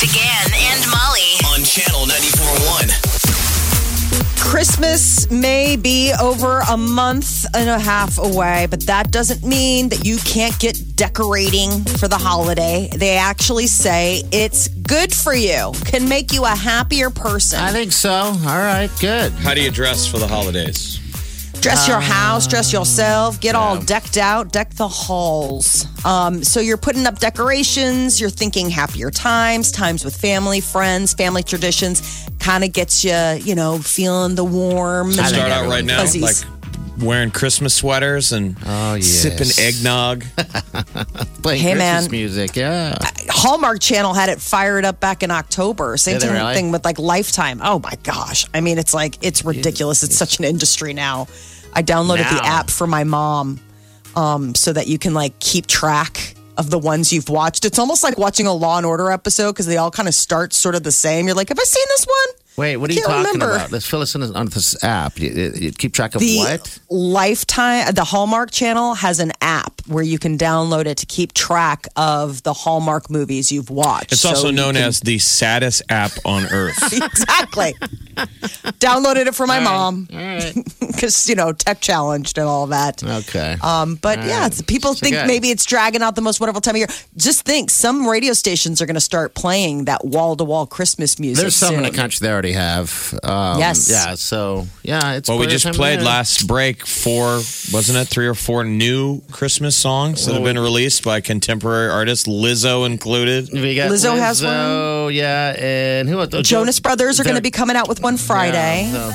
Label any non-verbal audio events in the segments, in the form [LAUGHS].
Big Party DeGan and Molly. on Channel 94.1. Christmas may be over a month and a half away, but that doesn't mean that you can't get decorating for the holiday. They actually say it's good for you, can make you a happier person. I think so. All right, good. How do you dress for the holidays? Dress your house, dress yourself, get all decked out, deck the halls. Um, so you're putting up decorations, you're thinking happier times, times with family, friends, family traditions. Kind of gets you, you know, feeling the warm. So and start out right now, fuzzies. like wearing Christmas sweaters and Oh, yes. sipping eggnog. [LAUGHS] Playing Hey, Christmas man. music, yeah. Hallmark Channel had it fired up back in October. Same Did thing, really? thing with like Lifetime. Oh my gosh. I mean, it's like, it's ridiculous. It's such an industry now. I downloaded the app for my mom um, so that you can like keep track of the ones you've watched. It's almost like watching a Law and Order episode because they all kind of start sort of the same. You're like, have I seen this one? Wait, what are you talking remember. about? Let's fill us in on this app. You, you- keep track of the what? Lifetime, the Hallmark Channel has an app where you can download it to keep track of the Hallmark movies you've watched. It's So also you known can- as the saddest app on earth. [LAUGHS] exactly. Downloaded it for my mom All right. [LAUGHS] because you know tech challenged and all that. Okay. Um, but yeah, it's, people So think good. maybe it's dragging out the most wonderful time of year. Just think, some radio stations are going to start playing that wall to wall Christmas music. There's some in the country they already have. Um, Yes. Yeah, so, yeah, it's Well, we just the time of played last break four, wasn't it? Three or four new Christmas songs that have been released by contemporary artists, Lizzo included. We got Lizzo has Lizzo, yeah, and who? The oh, Jonas Brothers are going to be coming out with one Friday. Yeah,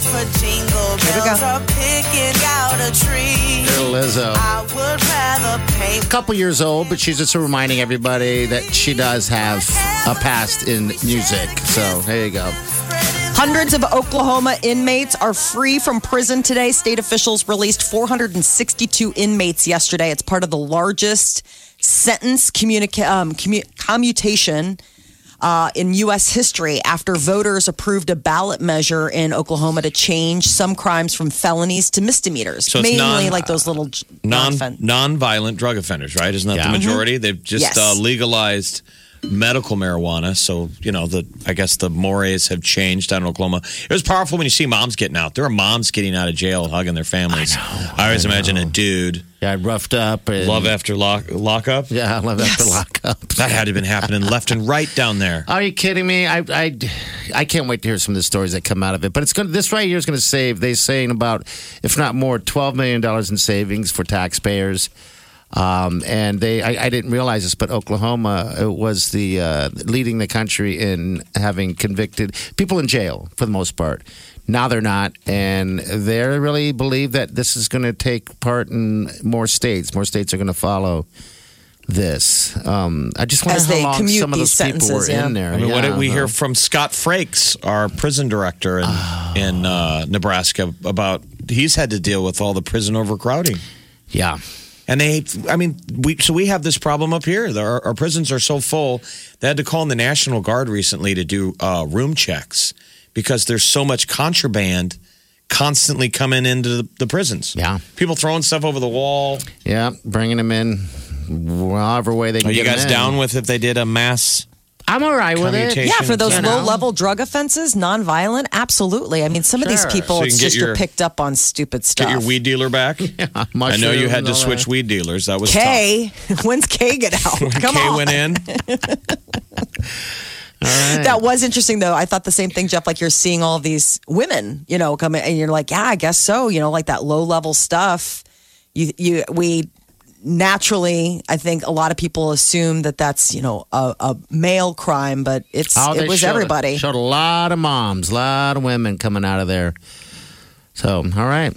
for jingle Here we go. bells or picking out a tree. so, Lizzo. I would rather paint A couple years old, but she's just reminding everybody that she does have a past in music. So there you go. Hundreds of Oklahoma inmates are free from prison today. State officials released 462 inmates yesterday. It's part of the largest sentence communica- um, commu- commutation uh, in U.S. history after voters approved a ballot measure in Oklahoma to change some crimes from felonies to misdemeanors. So it's Mainly non- like those little Non non-violent drug offenders, right? Isn't that Yeah. the majority? They've just Yes. uh, legalized medical marijuana. So you know the I guess the mores have changed down in Oklahoma. It was powerful when you see moms getting out. There are moms getting out of jail, hugging their families. I, always imagine a dude Yeah, roughed up. And, love after lock lockup. Yeah, love after Yes. lockup. That had to have been happening left and right down there. Are you kidding me? I, I, I can't wait to hear some of the stories that come out of it. But it's going. to This right here is going to save. They saying about, if not more, twelve million dollars in savings for taxpayers. Um, and they, I, I didn't realize this, but Oklahoma uh, was the uh, leading the country in having convicted people in jail for the most part. Now they're not, and they really believe that this is going to take part in more states. More states are going to follow this. Um, I just wonder As how long some of those people were yeah. in there. I mean, what did we uh-huh. hear from Scott Frakes, our prison director in in uh, Nebraska, about he's had to deal with all the prison overcrowding. Yeah. And they, I mean, we so we have this problem up here. Our, our prisons are so full. They had to call in the National Guard recently to do uh, room checks because there's so much contraband constantly coming into the, the prisons. Yeah. people throwing stuff over the wall. Yeah, bringing them in however way they can Are you guys doing with if they did a mass? I'm all right with it. Yeah, for those You know? low level drug offenses, nonviolent, absolutely. I mean, some of these people, So it's can get just you're your- picked up on stupid stuff. Get your weed dealer back. [LAUGHS] yeah, I know you had to switch that. weed dealers. That was K, [LAUGHS] when's K get out? tough. Come Kay on. went in. [LAUGHS] That was interesting, though. I thought the same thing, Jeff. Like you're seeing all these women, you know, come in, and you're like, yeah, I guess so. You know, like that low level stuff. You, you, we naturally, I think a lot of people assume that that's you know a, a male crime, but it's Oh, it was showed- everybody. Showed a lot of moms, a lot of women coming out of there. So, all right.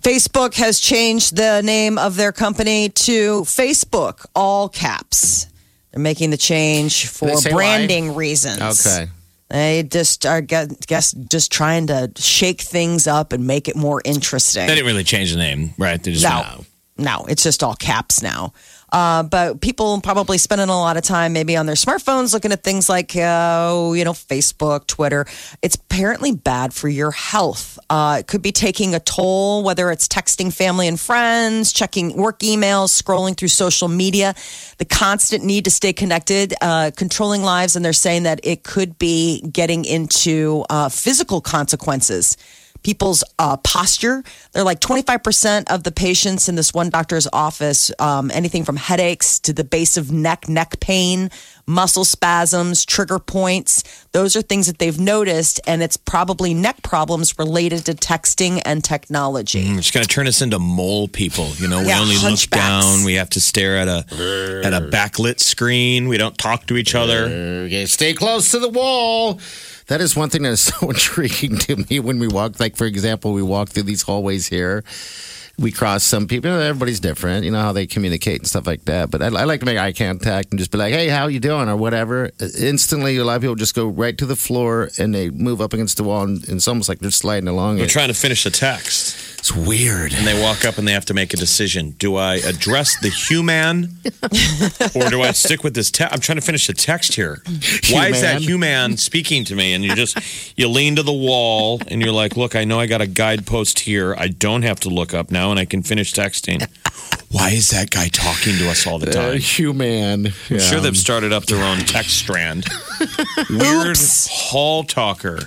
Facebook has changed the name of their company to Facebook, all caps. They're making the change for they say why? branding reasons. Okay. They just are, gu- guess, just trying to shake things up and make it more interesting. They didn't really change the name, right? They just No, no, it's just all caps now. Uh, but people probably spending a lot of time maybe on their smartphones looking at things like, uh, you know, Facebook, Twitter. It's apparently bad for your health. Uh, it could be taking a toll, whether it's texting family and friends, checking work emails, scrolling through social media, the constant need to stay connected, uh, controlling lives. And they're saying that it could be getting into uh, physical consequences people's uh, posture. They're like 25% of the patients in this one doctor's office, um, anything from headaches to the base of neck, neck pain, muscle spasms, trigger points. Those are things that they've noticed, and it's probably neck problems related to texting and technology. It's going to turn us into mole people. You know, we Yeah, only look down. We have to stare at a at a backlit screen. We don't talk to each other. Okay, stay close to the wall. That is one thing that is [LAUGHS] so intriguing to me when we walk. Like, for example, we walk through these hallways here. We cross some people. Everybody's different. You know how they communicate and stuff like that. But I, I like to make eye contact and just be like, "Hey, how you doing?" or whatever. Instantly, a lot of people just go right to the floor and they move up against the wall, and, and it's almost like they're sliding along They're it. trying to finish the text, It's weird. and they walk up and they have to make a decision: Do I address the human, or do I stick with this text? I'm trying to finish the text here. Why is that human speaking to me? And you just you lean to the wall and you're like, "Look, I know I got a guidepost here. I don't have to look up now, and I can finish texting." Why is that guy talking to us all the Uh, time? human. I'm sure they've started up their own text strand. [LAUGHS] Weird Oops. hall talker.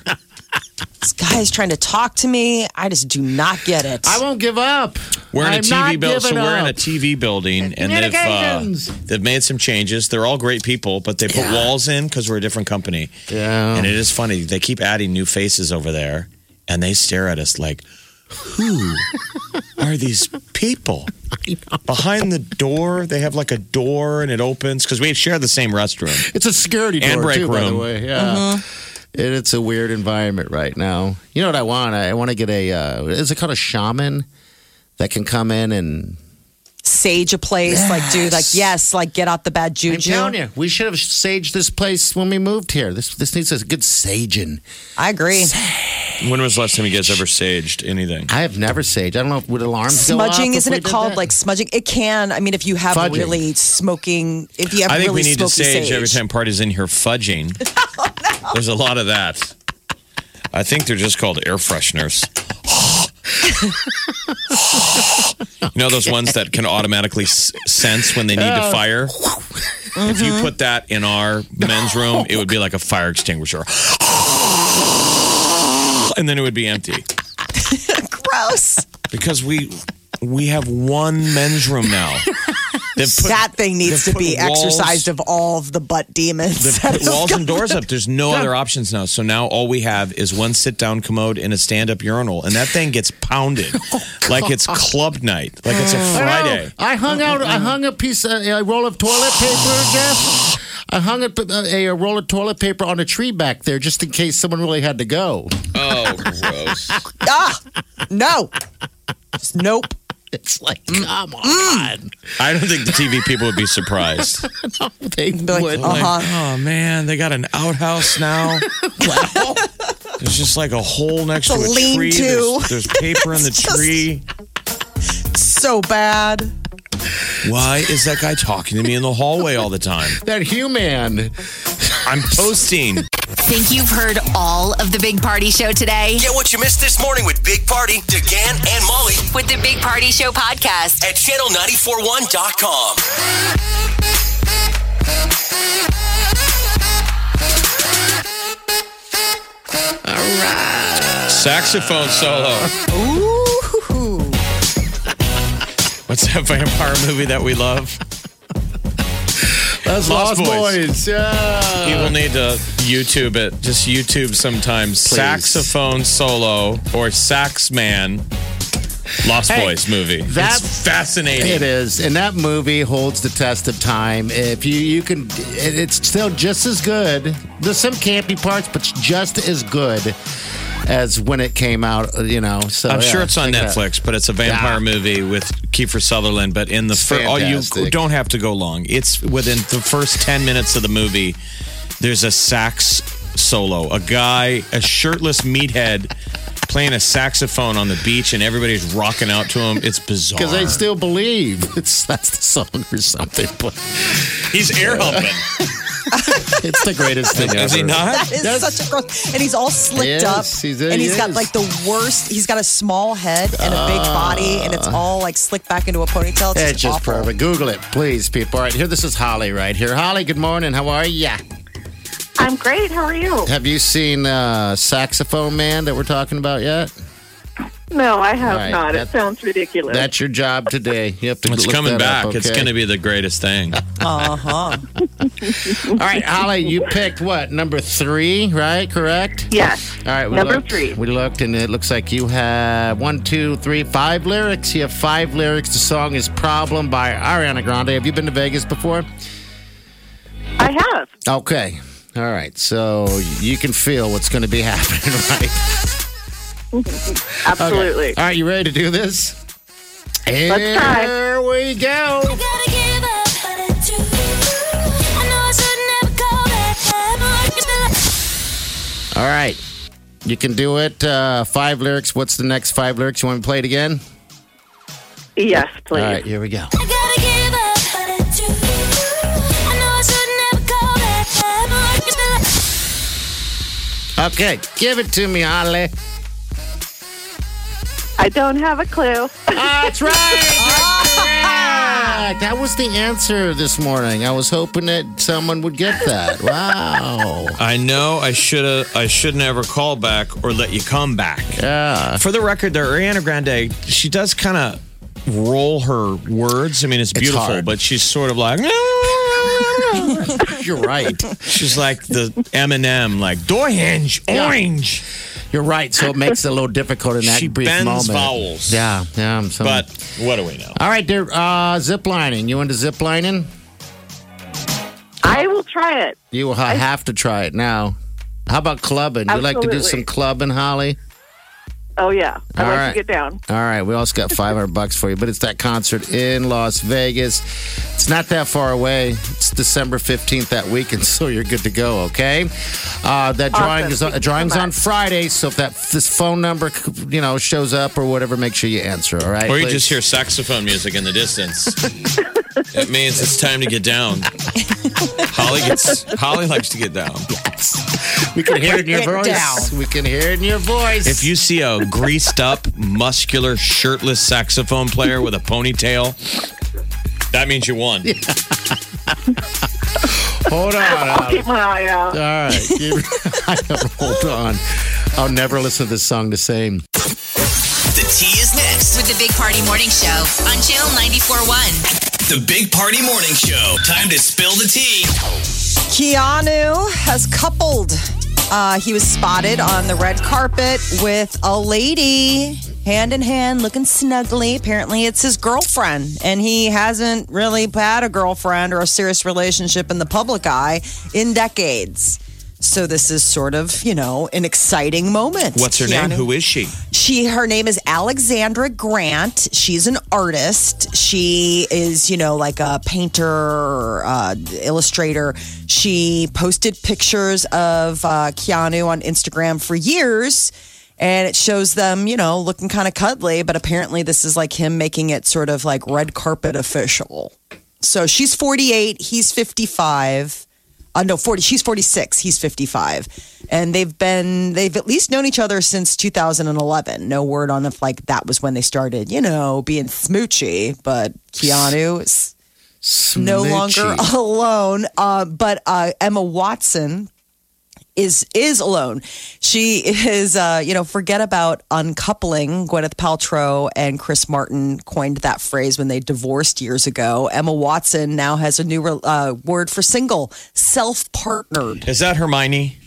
This guy is trying to talk to me. I just do not get it. I won't give up. We're in a I'm TV building. So we're in a. TV building, and they've uh, they've made some changes. They're all great people, but they put walls in because we're a different company. Yeah. And it is funny. They keep adding new faces over there, and they stare at us like, "Who [LAUGHS] are these people?" Behind the door, they have like a door, and it opens because we share the same restroom. It's a security door And break too, by the way. Yeah. It, it's a weird environment right now. You know what I want? I, I want to get a. Uh, is it called a shaman that can come in and? Sage a place, like do like yes, like get out the bad juju. I'm juju. telling you, we should have saged this place when we moved here. This this needs a good saging. I agree. When was the last time you guys ever saged anything? I have never saged. I don't know if would alarms go off Smudging, isn't it called that? like smudging? It can. I mean, if you have Fudging. really smoking, if you have I think really we need to smoky sage, sage. every time party's in here fudging. [LAUGHS] There's a lot of that. I think they're just called air fresheners. you know those ones that can automatically s- sense when they need to oh. fire? If you put that in our men's room, it would be like a fire extinguisher. and then it would be empty. [LAUGHS] Gross. Because we we have one men's room now. [LAUGHS] Put- that thing needs to be walls- exorcised of all of the butt demons. They've [LAUGHS] put walls and doors up. There's no other options now. So now all we have is one sit down commode and a stand up urinal. And that thing gets pounded [LAUGHS] like it's club night, like it's a know. Friday. I hung out. I hung a piece, of, a roll of toilet paper, Jeff. I hung a, a, a roll of toilet paper on a tree back there just in case someone really had to go. Oh, gross. Ah, no. Just nope. It's like, Mm. come on. I don't think the TV people would be surprised. [LAUGHS] They Be like, would. uh-huh. Oh, man, they got an outhouse now. [LAUGHS] There's just like a hole next It's to a a tree. lean-to. There's, there's paper in [LAUGHS] the It's just- tree. So bad. Why is that guy talking to me in the hallway all the time? [LAUGHS] That human. I'm posting. Think you've heard all of the Big Party Show today? Get what you missed this morning with Big Party, DeGan, and Molly With the Big Party Show podcast. at channel941.com. Saxophone solo. Ooh. That vampire movie that we love? That's Lost Lost, Boys. Boys. Yeah. People need to YouTube it. Just YouTube sometimes. Saxophone solo or Sax Man. Lost Hey, Boys movie. that- That's fascinating. It is, and that movie holds the test of time. If you you can, it, it's still just as good. There's some campy parts, but it's just as good as when it came out. You know, so I'm yeah, sure it's on check it out. Netflix, but it's a vampire Yeah. movie with Kiefer Sutherland. But in the first, oh, you don't have to go long. It's within the first ten minutes of the movie. There's a sax solo. A guy, a shirtless meathead, playing a saxophone on the beach, and everybody's rocking out to him. It's bizarre. Because they still believe [LAUGHS] it's that's the song or something. But he's air humping. [LAUGHS] [LAUGHS] it's the greatest thing ever. Is he ever. not? It's That's- such a gross, and he's all slicked Yes, up, he's- and he he's got is. like the worst. He's got a small head and a big body, and it's all like slicked back into a ponytail. It's, It's just awful. perfect. Google it, please, people. All right, here, this is Holly right here. Holly, good morning. How are ya? I'm great. How are you? Have you seen uh, Saxophone Man that we're talking about yet? No, I have All right, not. that- it sounds ridiculous. That's your job today. You have to. It's look coming that back. up, It's okay? going to be the greatest thing. [LAUGHS] Uh huh. All right, Holly, you picked what number three, right? Correct. yes. All right, we Number looked, three. We looked, and it looks like you have one, two, three, five lyrics. You have five lyrics. The song is "Problem" by Ariana Grande. Have you been to Vegas before? I have. Okay. All right. So you can feel what's going to be [LAUGHS] happening, right? Absolutely. All right. You ready to do this? Let's try. Here we go. All right. You can do it. Uh, five lyrics. What's the next five lyrics? You want me to play it again? Yes, please. All right. Here we go. Okay. Give it to me, Holly. I don't have a clue. That's right. Correct. Ah. That was the answer this morning. I was hoping that someone would get that. [LAUGHS] Wow. I know I should have. I should never call back or let you come back. Yeah. For the record, there, Ariana Grande, she does kind of roll her words. I mean, it's beautiful, hard. but she's sort of like. [LAUGHS] You're right. She's like the Eminem, like door hinge, Yeah. orange. You're right. So it makes it a little difficult in that She brief bends moment. vowels. Yeah. Yeah. So- But what do we know? all right, there. Uh, zip lining. You into zip lining? I will try it. You will ha- have to try it now. How about clubbing? You like to do some clubbing, Holly? Oh yeah. I All like right. to get down. All right, we also got 500 bucks for you, but it's that concert in Las Vegas. It's not that far away. It's December 15th that weekend, [LAUGHS] so you're good to go, okay? Uh, that drawing Awesome. is on, Thank you so drawing's on. Friday, so if that this phone number, you know, shows up or whatever, make sure you answer, all right? Or you please? just hear saxophone music in the distance. [LAUGHS] it means it's time to get down. [LAUGHS] Holly gets. Holly likes to get down. [LAUGHS] We can hear it in your voice. down. We can hear it in your voice. If you see a greased up, muscular, shirtless saxophone player with a ponytail, that means you won. Hold on. I'll Holly. keep my eye out. All right. Keep- Hold on. I'll never listen to this song the same. The tea is next. With the Big Party Morning Show on Channel 94.1. The Big Party Morning Show. Time to spill the tea. Keanu has coupled. Uh, he was spotted on the red carpet with a lady, hand in hand, looking snugly. Apparently, it's his girlfriend, and he hasn't really had a girlfriend or a serious relationship in the public eye in decades. So this is sort of, you know, an exciting moment. What's her name? Who is she? she her name is Alexandra Grant. She's an artist. She is, you know, like a painter, uh, illustrator. She posted pictures of uh, Keanu on Instagram for years. And it shows them, you know, looking kind of cuddly, but apparently this is like him making it sort of like red carpet official. So she's 48, he's 55. Uh, no, 40. She's 46. He's 55. And they've been, they've at least known each other since 2011. No word on if like that was when they started, you know, being smoochy. But Keanu is no longer [LAUGHS] alone. Uh, but uh, Emma Watson is is alone. She is, uh, you know, forget about uncoupling. Gwyneth Paltrow and Chris Martin coined that phrase when they divorced years ago. Emma Watson now has a new uh, word for single, self partnered. Is that Hermione?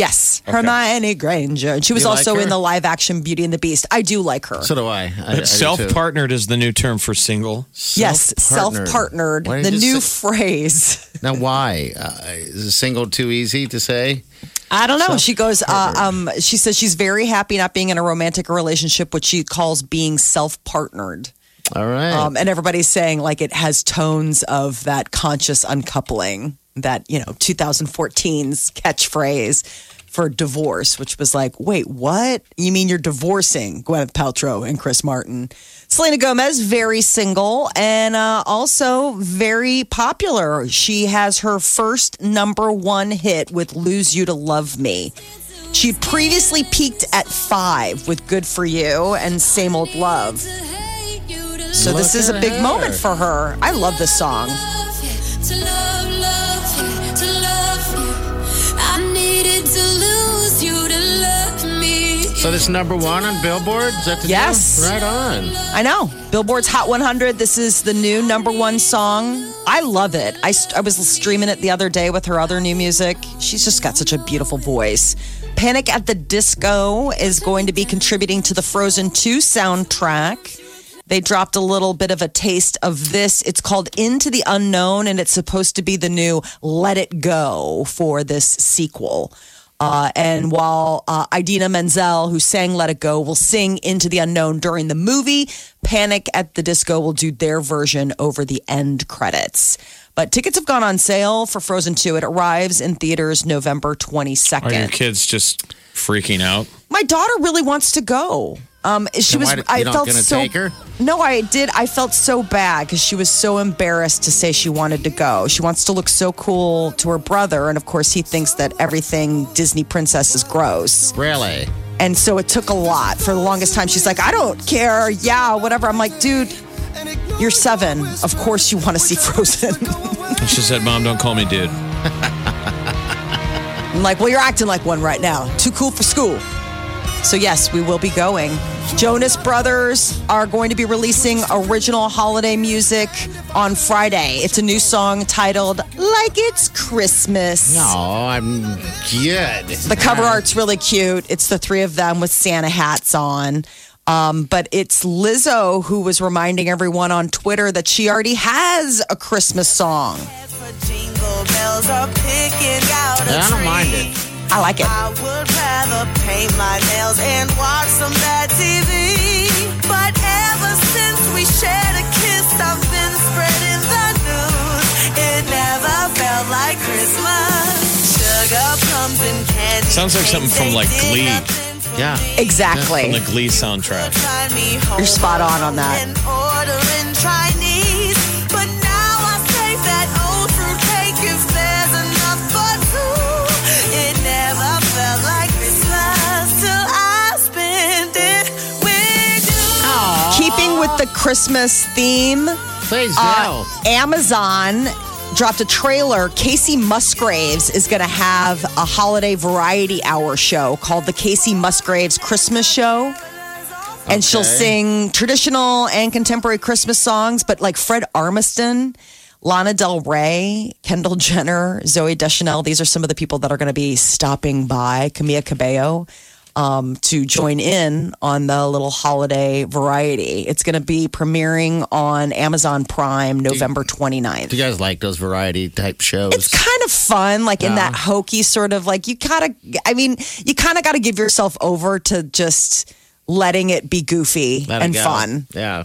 Yes, Hermione Granger, and she was You like also her? in the live action Beauty and the Beast. I do like her. So do I. I- I. Self partnered is the new term for single. yes, self partnered. The new say- phrase. Now, why? Uh, is a single too easy to say? I don't know. she goes, uh, um, she says she's very happy not being in a romantic relationship, which she calls being self partnered. All right. Um, and everybody's saying like it has tones of that conscious uncoupling, that, you know, 2014's catchphrase for divorce, which was like, wait, what? You mean you're divorcing Gwyneth Paltrow and Chris Martin? Selena Gomez, very single and uh, also very popular. She has her first number one hit with Lose You to Love Me. She previously peaked at five with Good For You and Same Old Love. So this is a big her. moment for her. I love this song. So this number one on Billboard? Is that the Yes. deal? Right on. I know. Billboard's Hot 100. This is the new number one song. I love it. I, st- I was streaming it the other day with her other new music. She's just got such a beautiful voice. Panic at the Disco is going to be contributing to the Frozen 2 soundtrack. They dropped a little bit of a taste of this. It's called Into the Unknown, and it's supposed to be the new Let It Go for this sequel. Uh, and while uh, Idina Menzel, who sang Let It Go, will sing Into the Unknown during the movie, Panic at the Disco will do their version over the end credits. But tickets have gone on sale for Frozen 2. It arrives in theaters November 22nd. Are your kids just freaking out? My daughter really wants to go. Um, she was. did- I felt so. No, I did. I felt so bad because she was so embarrassed to say she wanted to go. She wants to look so cool to her brother, and of course, he thinks that everything Disney princess is gross. Really? And so it took a lot. For the longest time, she's like, "I don't care. Yeah, whatever." I'm like, "Dude, you're seven. Of course, you want to see [LAUGHS] Frozen." [LAUGHS] She said, Mom, don't call me dude. [LAUGHS] I'm like, well, you're acting like one right now. Too cool for school. So, yes, we will be going. Jonas Brothers are going to be releasing original holiday music on Friday. It's a new song titled Like It's Christmas. No, I'm good. The cover art's really cute. It's the three of them with Santa hats on. Um, but it's Lizzo who was reminding everyone on Twitter that she already has a Christmas song. Jingle bells are picking out a Yeah, I don't mind it. I like it. I would rather paint my nails and watch some bad TV. But ever since we shared a kiss, I've been spreading the news. It never felt like Christmas. Sugar plums and candy. Sounds like something from, like, Glee. Yeah. Exactly. From the Glee soundtrack. You're spot on on that. Christmas theme, Please, uh. Amazon dropped a trailer. Kacey Musgraves is going to have a holiday variety hour show called the Kacey Musgraves Christmas Show. And she'll sing traditional and contemporary Christmas songs, but like Fred Armisen, Lana Del Rey, Kendall Jenner, Zooey Deschanel. These are some of the people that are going to be stopping by. Camila Cabello um, to join in on the little holiday variety. It's going to be premiering on Amazon Prime November 29th. Do you guys like those variety type shows? It's kind of fun, like in that hokey sort of like you kind of, I mean, you kind of got to give yourself over to just letting it be goofy Let it and go. fun. Yeah.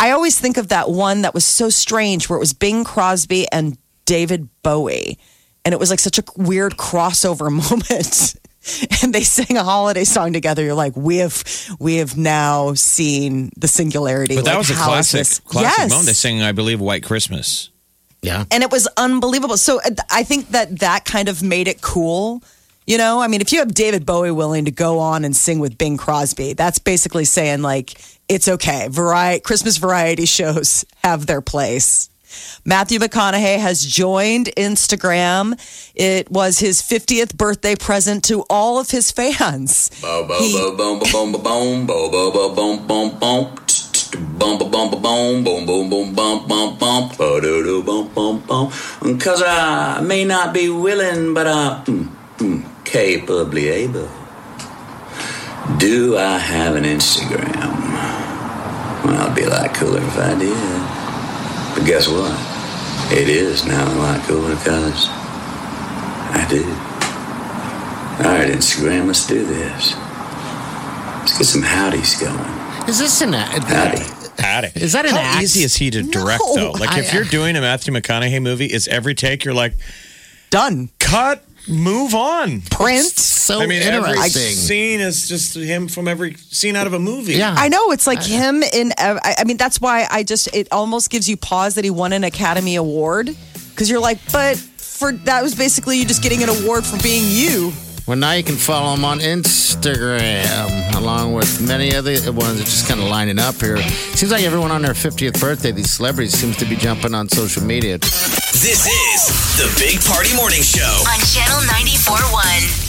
I always think of that one that was so strange where it was Bing Crosby and David Bowie. And it was like such a weird crossover [LAUGHS] moment. [LAUGHS] and they sing a holiday song together. You're like, we have we have now seen the singularity. But that Like, was a classic, this- classic yes. moment. They sang, I believe, White Christmas. Yeah. and it was unbelievable. So uh, I think that that kind of made it cool. You know, I mean, if you have David Bowie willing to go on and sing with Bing Crosby, that's basically saying like it's okay. Variety Christmas variety [LAUGHS] shows have their place. Matthew McConaughey has joined Instagram. It was his 50th birthday present to all of his fans. He- Cause I may not be willing, but I mm, mm, capably able. Do I have an Instagram? Well, it'd be a lot cooler if I did. But guess what? It is now a lot cooler because I do. All right, Instagram, let's do this. Let's get some howdies going. Is this an ad? Howdy. Howdy. Is that an How act? easy is he to direct, No. though? Like, if you're doing a Matthew McConaughey movie, is every take you're like, Done. cut, move on? Print. So I mean, every interesting. scene is just him from every scene out of a movie. yeah. I know it's like uh, him in. ev- I I mean, that's why I just it almost gives you pause that he won an Academy Award because you're like, but for that was basically you just getting an award for being you. Well, now you can follow him on Instagram, along with many other ones that just kind of lining up here. Seems like everyone on their 50th birthday, these celebrities, seems to be jumping on social media. This is the Big Party Morning Show. On Channel 94.1.